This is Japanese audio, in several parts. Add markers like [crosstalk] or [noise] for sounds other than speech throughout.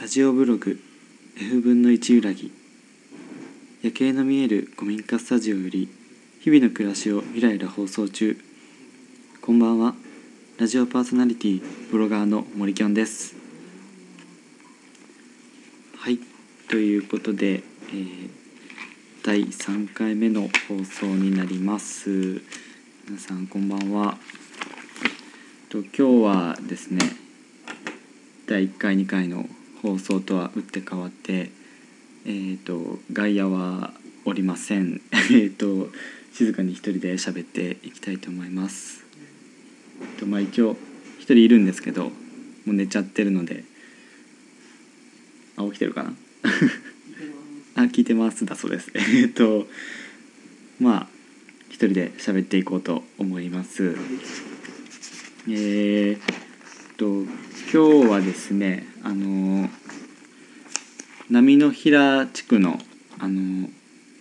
ラジオブログ F 分の1裏木夜景の見える古民家スタジオより日々の暮らしをゆらゆら放送中。こんばんは。ラジオパーソナリティブロガーの森きょんです。はい。ということで、えー、第3回目の放送になります。皆さんこんばんは。と今日はですね第1回2回の放送とは打って変わってえっ、ー、と外野はおりません。[laughs] えっと静かに一人で喋っていきたいと思います。とまあ一応一人いるんですけどもう寝ちゃってるのであ起きてるかな？[laughs] あ聞いてます。だそうです。[laughs] えっとまあ一人で喋っていこうと思います。えー、と今日はですねあの波の平地区のあの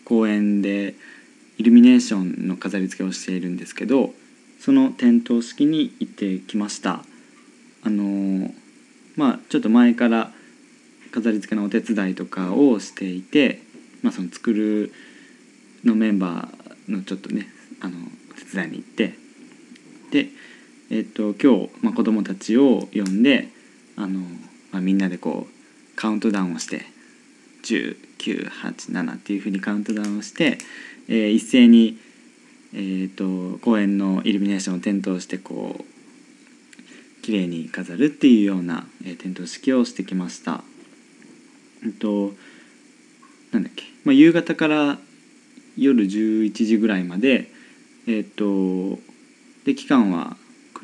公園でイルミネーションの飾り付けをしているんですけどその点灯式に行ってきました。あのまあちょっと前から飾り付けのお手伝いとかをしていて、まあ、その作るのメンバーのちょっとねあのお手伝いに行ってでえっと、今日、まあ、子供たちを呼んであの、まあ、みんなでこうカウントダウンをして1098っていうふうにカウントダウンをして、えー、一斉に、えーと、公園のイルミネーションを点灯してこう綺麗に飾るっていうような、えー、点灯式をしてきました。えっとなんだっけ、まあ、夕方から夜11時ぐらいまでえっとで期間は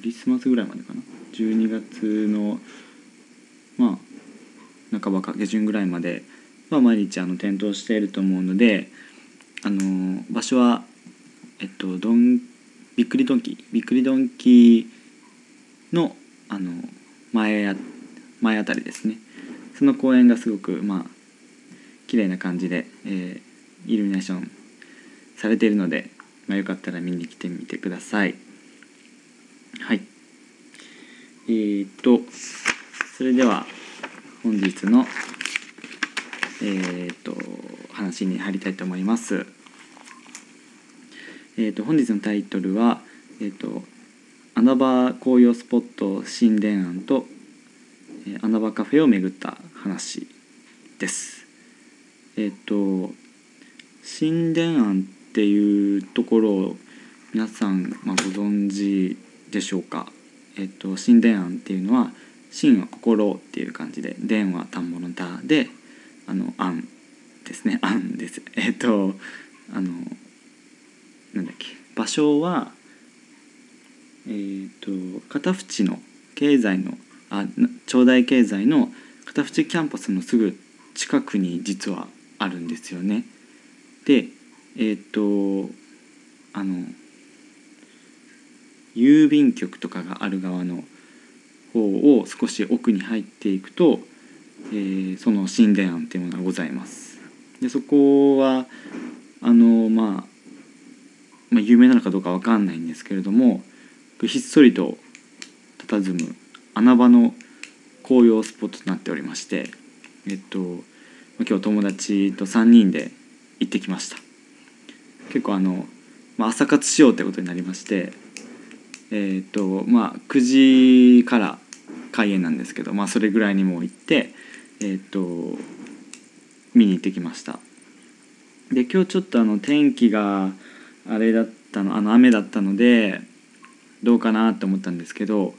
リスマスぐらいまでかな12月のまあ半ばか下旬ぐらいまで、まあ、毎日あの点灯していると思うのであの場所はえっとドンびっくりドンキーびっくりドンキーのあの前前あたりですねその公園がすごくまあ綺麗な感じで、えー、イルミネーションされているので、まあ、よかったら見に来てみてください。はい。えー、っとそれでは本日のえー、っと話に入りたいと思います。えー、っと本日のタイトルはえっと穴場紅葉スポット新田庵と穴場カフェを巡った話です。えっと新田庵っていうところを皆さん、まあ、ご存知でしょうか？えっと神殿案っていうのは神は心っていう感じで殿は田んぼの田であの案ですね案です。えっとあのなんだっけ？場所はえっと片淵の経済のあ長大経済の片淵キャンパスのすぐ近くに実はあるんですよね。でえっとあの郵便局とかがある側の方を少し奥に入っていくと、えー、その神殿庵っていうものがございます。でそこはあの、まあ、まあ有名なのかどうかわかんないんですけれどもひっそりと佇む穴場の紅葉スポットとなっておりましてえっと今日友達と3人で行ってきました結構あの、まあ、朝活しようってことになりましてえーとまあ、9時から開演なんですけど、まあ、それぐらいにも行って、えーと、見に行ってきました。で今日ちょっとあの天気があれだったのあの雨だったのでどうかなって思ったんですけど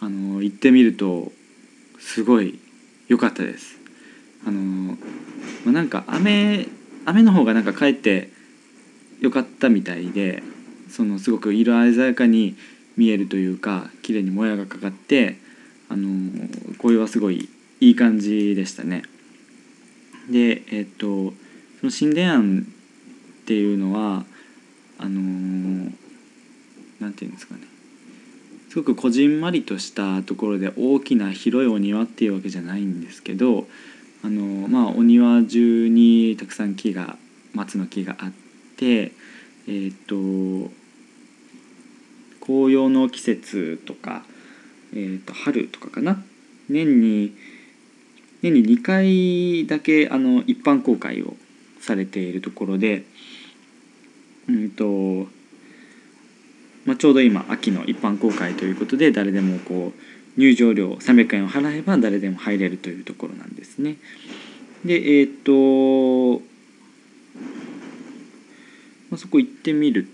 あの行ってみるとすごい良かったです。あの、まあ、なんか雨雨の方がなんかかえって良かったみたいでそのすごく色鮮やかに見えるというか綺麗にもやがかかってあの紅葉はすごいいい感じでしたね。でえっ、とその神殿庵っていうのはあのなんていうんですかねすごくこじんまりとしたところで大きな広いお庭っていうわけじゃないんですけどあのまあお庭中にたくさん木が松の木があってえっ、と紅葉の季節とか、えー、と春とかかな年に年に2回だけあの一般公開をされているところで、うんとまあ、ちょうど今秋の一般公開ということで誰でもこう入場料300円を払えば誰でも入れるというところなんですね。でえっ、と、まあ、そこ行ってみると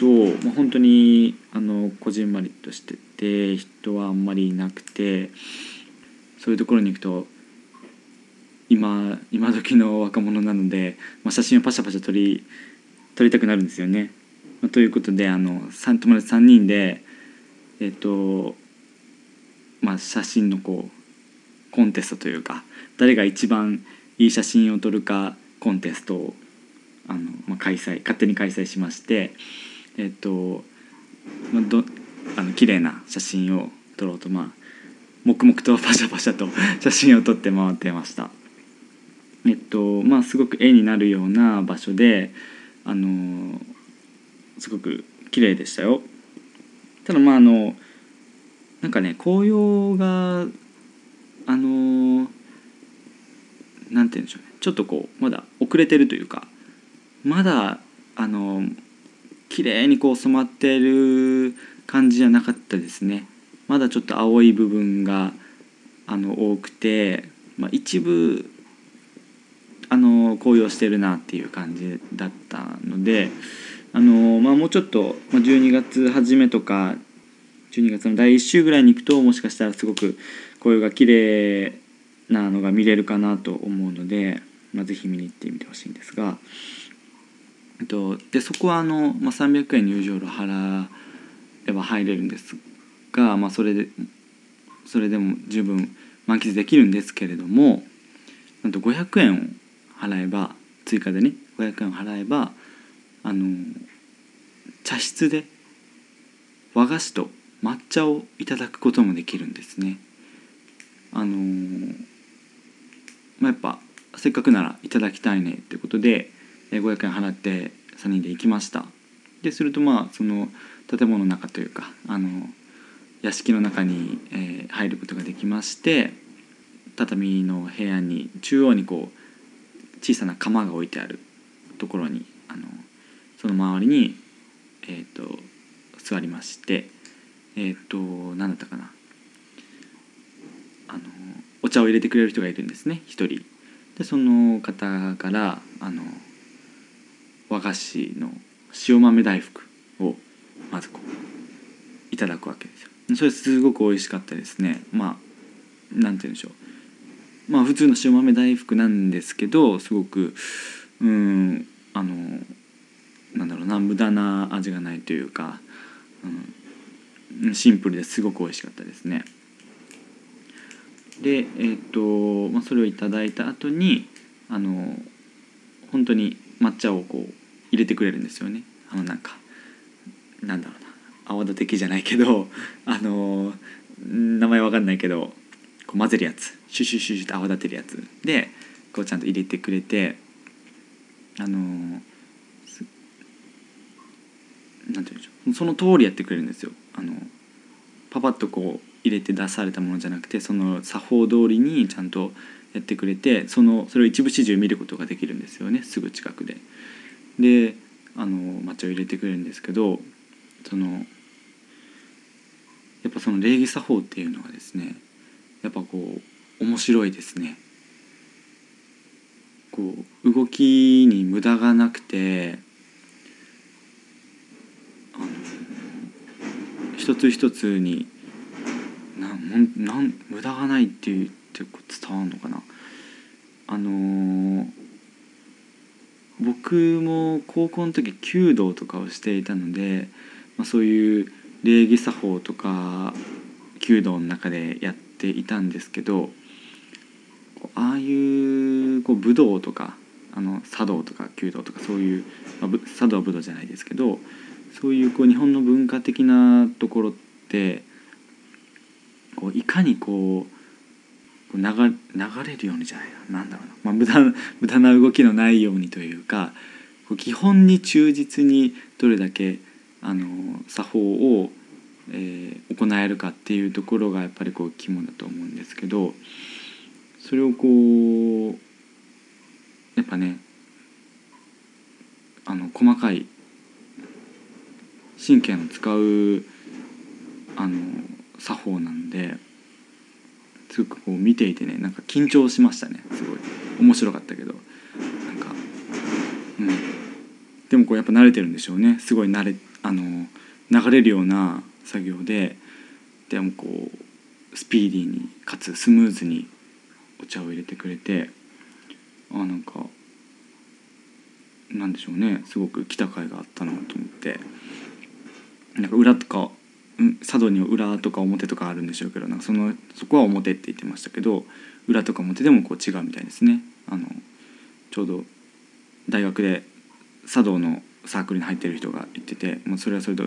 と、まあ、本当にあのこじんまりとしてて人はあんまりいなくてそういうところに行くと今今時の若者なので、まあ、写真をパシャパシャ撮り撮りたくなるんですよね。まあ、ということであの友達3人でえっ、とまあ写真のこうコンテストというか誰が一番いい写真を撮るかコンテストをあの、まあ、開催勝手に開催しましてえっ、と、まあ、どあの綺麗な写真を撮ろうとまあ黙々とパシャパシャと [laughs] 写真を撮って回ってました。えっとまあすごく絵になるような場所であのすごく綺麗でしたよ。ただまああのなんかね紅葉があのなんて言うんでしょうねちょっとこうまだ遅れてるというかまだあの綺麗にこう染まってる感じじゃなかったですねまだちょっと青い部分があの多くて、まあ、一部あの紅葉してるなっていう感じだったのであの、まあ、もうちょっと、ま、12月初めとか12月の第1週ぐらいに行くともしかしたらすごく紅葉が綺麗なのが見れるかなと思うので、まあ、ぜひ見に行ってみてほしいんですが。とでそこはあの、まあ、300円入場料払えば入れるんですが、まあ、それでそれでも十分満喫できるんですけれどもなんと500円を払えば追加でね500円を払えばあの茶室で和菓子と抹茶をいただくこともできるんですね。あのまあ、やっぱせっかくならいただきたいねってことで500円払って3人で行きましたでするとまあその建物の中というかあの屋敷の中に、え、入ることができまして畳の部屋に中央にこう小さな釜が置いてあるところにあのその周りに、えーと、座りましてえっ、ー、と何だったかなあのお茶を入れてくれる人がいるんですね一人。でその方からあの和菓子の塩豆大福をまずこういただくわけですよ。それすごく美味しかったですね。まあなんて言うんでしょう。まあ普通の塩豆大福なんですけどすごくうんあのなんだろうな無駄な味がないというか、うん、シンプルですごく美味しかったですね。でえっ、ー、と、まあ、それをいただいた後にあの本当に抹茶をこう入れてくれるんですよね。あのなんかなんだろうな。泡立て器じゃないけど [laughs] あの名前わかんないけどこう混ぜるやつ。シュシュシュシュって泡立てるやつ。でこうちゃんと入れてくれてあのなんていうんでしょう。その通りやってくれるんですよ。あのパパッとこう入れて出されたものじゃなくてその作法通りにちゃんとやってくれてそのそれを一部始終見ることができるんですよね。すぐ近くで。であの抹茶を入れてくれるんですけどそのやっぱその礼儀作法っていうのがですねやっぱこう面白いですね。こう動きに無駄がなくてあの一つ一つになんなん無駄がないって言って伝わるのかなあのー僕も高校の時弓道とかをしていたので、まあ、そういう礼儀作法とか弓道の中でやっていたんですけどああいうこう武道とかあの茶道とか弓道とかそういう、まあ、茶道は武道じゃないですけどそういうこう日本の文化的なところってこういかにこう流れるようにじゃないな。何だろうな、まあ、無駄無駄な動きのないようにというか基本に忠実にどれだけあの作法を、えー、行えるかっていうところがやっぱりこう肝だと思うんですけどそれをこうやっぱねあの細かい神経の使うあの作法なんですごくこう見ていてねなんか緊張しましたね。すごい。面白かったけど。なんかうん。でもこうやっぱ慣れてるんでしょうね。すごい慣れあの流れるような作業で。でもこうスピーディーにかつスムーズにお茶を入れてくれて。あなんかなんでしょうね。すごく来た甲斐があったなと思って。なんか裏とか佐渡には裏とか表とかあるんでしょうけどなんかそのそこは表って言ってましたけど裏とか表でもこう違うみたいですね。あのちょうど大学で茶道のサークルに入ってる人が言っててもうそれはそれで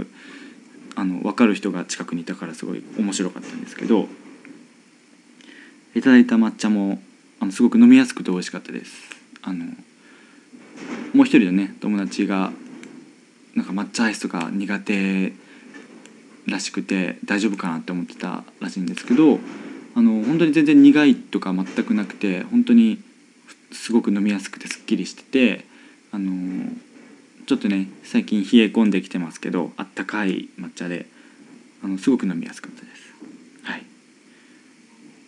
あの分かる人が近くにいたからすごい面白かったんですけどいただいた抹茶もあのすごく飲みやすくて美味しかったです。あのもう一人のね友達がなんか抹茶アイスとか苦手らしくて大丈夫かなって思ってたらしいんですけどあの本当に全然苦いとか全くなくて本当にすごく飲みやすくてすっきりしててあのちょっとね最近冷え込んできてますけどあったかい抹茶であのすごく飲みやすかったです。はい、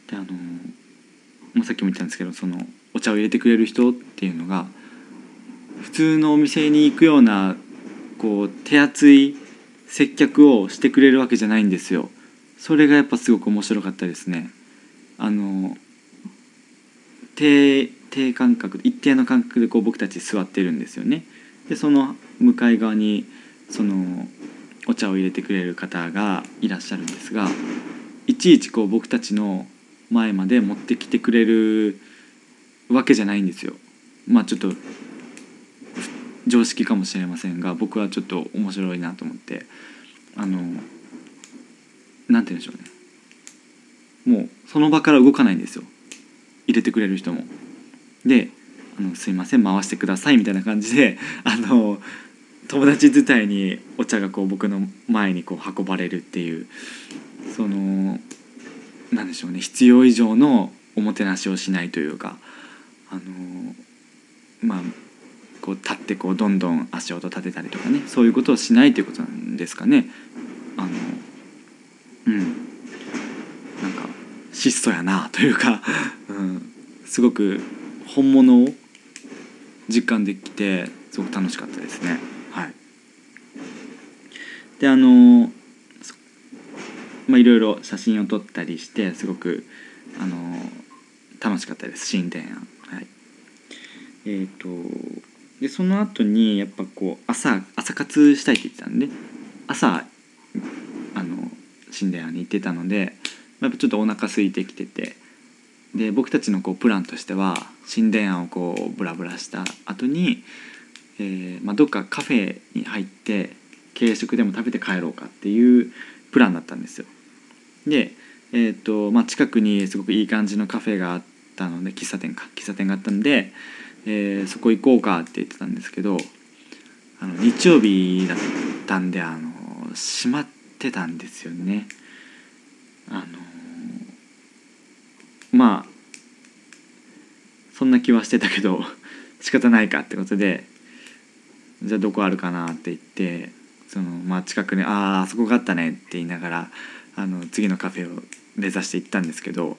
であの、まあ、さっきも言ったんですけどそのお茶を入れてくれる人っていうのが普通のお店に行くようなこう手厚い接客をしてくれるわけじゃないんですよ。それがやっぱすごく面白かったですね。あの低低間隔一定の間隔でこう僕たち座ってるんですよね。でその向かい側にそのお茶を入れてくれる方がいらっしゃるんですがいちいちこう僕たちの前まで持ってきてくれるわけじゃないんですよ。まあちょっと常識かもしれませんが僕はちょっと面白いなと思ってあのなんて言うんでしょうねもうその場から動かないんですよ入れてくれる人も。であの「すいません回してください」みたいな感じで [laughs] あの友達伝いにお茶がこう僕の前にこう運ばれるっていうそのなんでしょうね必要以上のおもてなしをしないというかあのまあこう立ってこうどんどん足音立てたりとかねそういうことをしないということなんですかね。あのうんなんか質素やなというか、[laughs] うん、すごく本物を実感できてすごく楽しかったですね。はい、であのまあいろいろ写真を撮ったりしてすごくあの楽しかったです新田園。はい、えっ、ー、とでその後にやっぱこう朝朝活したいって言ってたんで朝あの新田屋に行ってたのでやっぱちょっとお腹空いてきててで僕たちのこうプランとしては新田屋をこうブラブラした後に、えーまあ、どっかカフェに入って軽食でも食べて帰ろうかっていうプランだったんですよ。で、えーとまあ、近くにすごくいい感じのカフェがあったので喫茶店か喫茶店があったんでえー、そこ行こうかって言ってたんですけどあの日曜日だったんであの閉まってたんですよね。あのまあそんな気はしてたけど仕方ないかってことでじゃあどこあるかなって言ってその、まあ、近くに「あああそこがあったね」って言いながらあの次のカフェを目指して行ったんですけど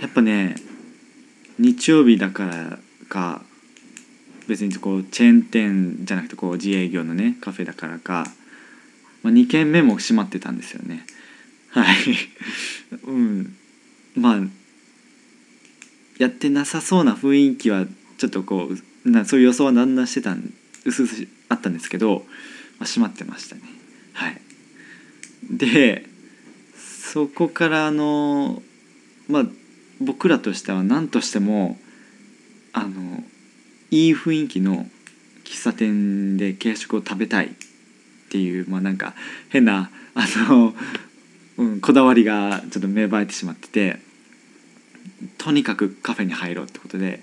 やっぱね日曜日だからか別にこうチェーン店じゃなくてこう自営業のねカフェだからか、まあ、2軒目も閉まってたんですよね。はい。[laughs] うん。まあやってなさそうな雰囲気はちょっとこうなそういう予想はだんだんしてたんうすうすあったんですけど、まあ、閉まってましたね。はい。でそこからあのまあ僕らとしては何としてもあのいい雰囲気の喫茶店で軽食を食べたいっていうまあなんか変なあの、うん、こだわりがちょっと芽生えてしまっててとにかくカフェに入ろうってことで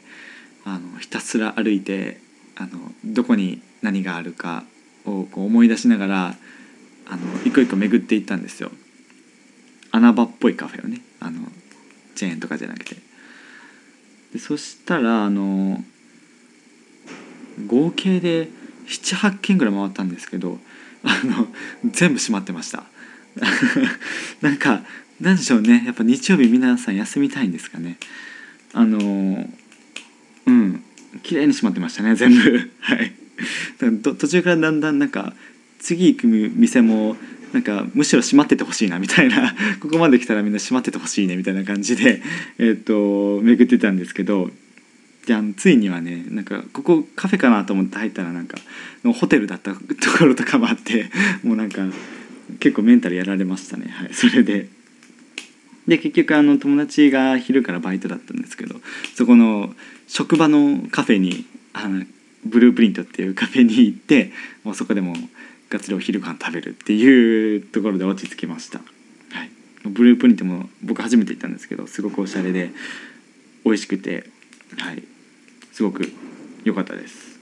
あのひたすら歩いてあのどこに何があるかをこう思い出しながらあの一個一個巡っていったんですよ。穴場っぽいカフェをねあのチェーンとかじゃなくて。でそしたらあの合計で78件ぐらい回ったんですけどあの全部閉まってました。[laughs] なんかなんでしょうね。やっぱ日曜日皆さん休みたいんですかね。あのうん。綺麗に閉まってましたね全部。[laughs] はい。[laughs] 途中からだんだんなんか次行く店もなんかむしろ閉まっててほしいなみたいな [laughs] ここまで来たらみんな閉まっててほしいねみたいな感じで、えーと、巡ってたんですけどじゃあついにはねなんかここカフェかなと思って入ったらなんかホテルだったところとかもあって [laughs] もうなんか結構メンタルやられましたねはいそれで。で結局あの友達が昼からバイトだったんですけどそこの職場のカフェにあのブループリントっていうカフェに行ってもうそこでもがっつりお昼ご飯食べるっていうところで落ち着きました、はい、ブループリントも僕初めて行ったんですけどすごくおしゃれで美味しくてはい。すごく良かったです、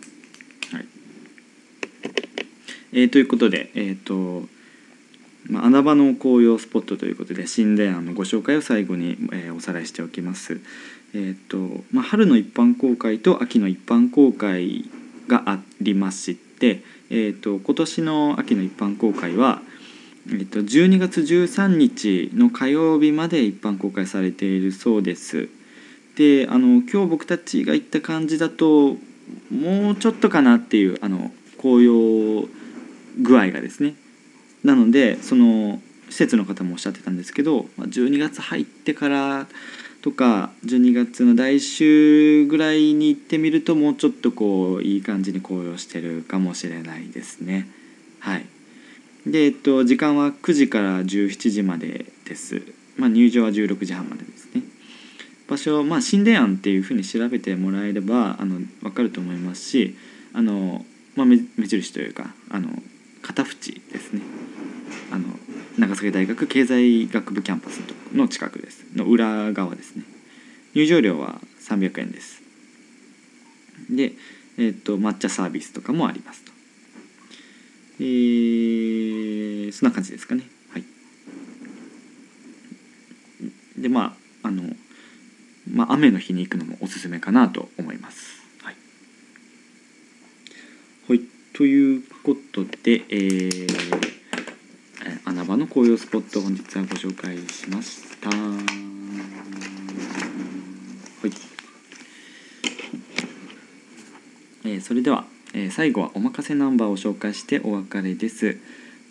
はい。えー、ということでえっ、ー、とまあ、穴場の紅葉スポットということで神殿庵のご紹介を最後に、えー、おさらいしておきます。えーとまあ、春の一般公開と秋の一般公開がありまして、えーと、今年の秋の一般公開は、えーと、12月13日の火曜日まで一般公開されているそうです。であの今日僕たちが行った感じだともうちょっとかなっていうあの紅葉具合がですねなのでその施設の方もおっしゃってたんですけど12月入ってからとか12月の来週ぐらいに行ってみるともうちょっとこういい感じに紅葉してるかもしれないですね。はいで、えっと、時間は9時から17時までです。まあ、入場は16時半までですね。場所、まあ、神殿庵っていうふうに調べてもらえればあの分かると思いますしあの、まあ、目印というかあの片縁ですねあの長崎大学経済学部キャンパスの近くです。の裏側ですね。入場料は300円です。で、えーと、抹茶サービスとかもありますと。えー、そんな感じですかね。はい。でまああのまあ雨の日に行くのもおすすめかなと思います。はい、はい、ということでえー穴場の紅葉スポット本日はご紹介しました。はい。えー、それでは、えー、最後はおまかせナンバーを紹介してお別れです。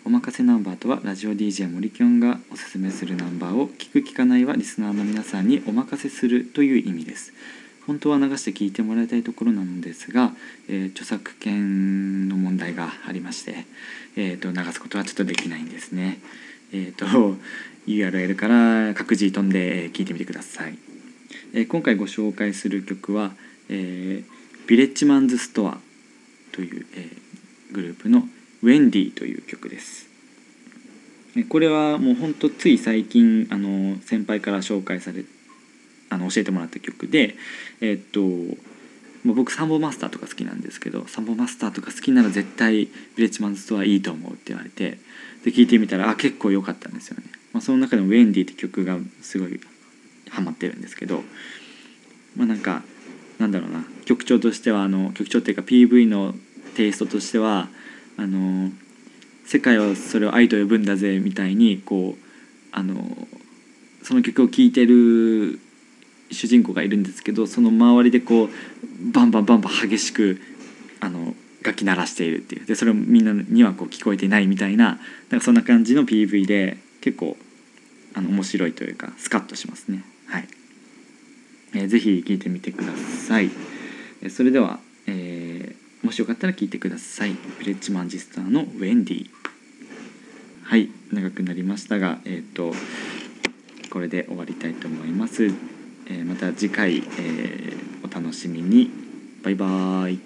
おまかせナンバーとはラジオ DJ 森きょんがおすすめするナンバーを聞く聞かないはリスナーの皆さんにお任せするという意味です。本当は流して聞いてもらいたいところなんですが、えー、著作権の問題がありまして、えーと、流すことはちょっとできないんですね。えーと、URL から各自飛んで聞いてみてください。えー、今回ご紹介する曲は、えー、ビレッジマンズストアという、えー、グループの「ウェンディ」という曲です。これはもうほんとつい最近あの先輩から紹介されあの教えてもらった曲でえ、っと僕サンボマスターとか好きなんですけどサンボマスターとか好きなら絶対ヴィレッジマンズとはいいと思うって言われてで聴いてみたらあ結構良かったんですよね、まあ、その中でも「ウェンディ」って曲がすごいハマってるんですけどまあなんかなんだろうな曲調としてはあの曲調っていうか PV のテイストとしてはあの世界はそれを愛と呼ぶんだぜみたいにこうあのその曲を聴いてる主人公がいるんですけどその周りでこうバンバンバンバン激しくあの楽器鳴らしているっていう。でそれをみんなにはこう聞こえてないみたいななんかそんな感じの PV で結構あの面白いというかスカッとしますね。はい、えー、ぜひ聴いてみてください。それでは、えー、もしよかったら聴いてください。ヴィレッジマンジスターのウェンディはい長くなりましたがえっ、ー、とこれで終わりたいと思います。えまた次回、えお楽しみに。バイバーイ。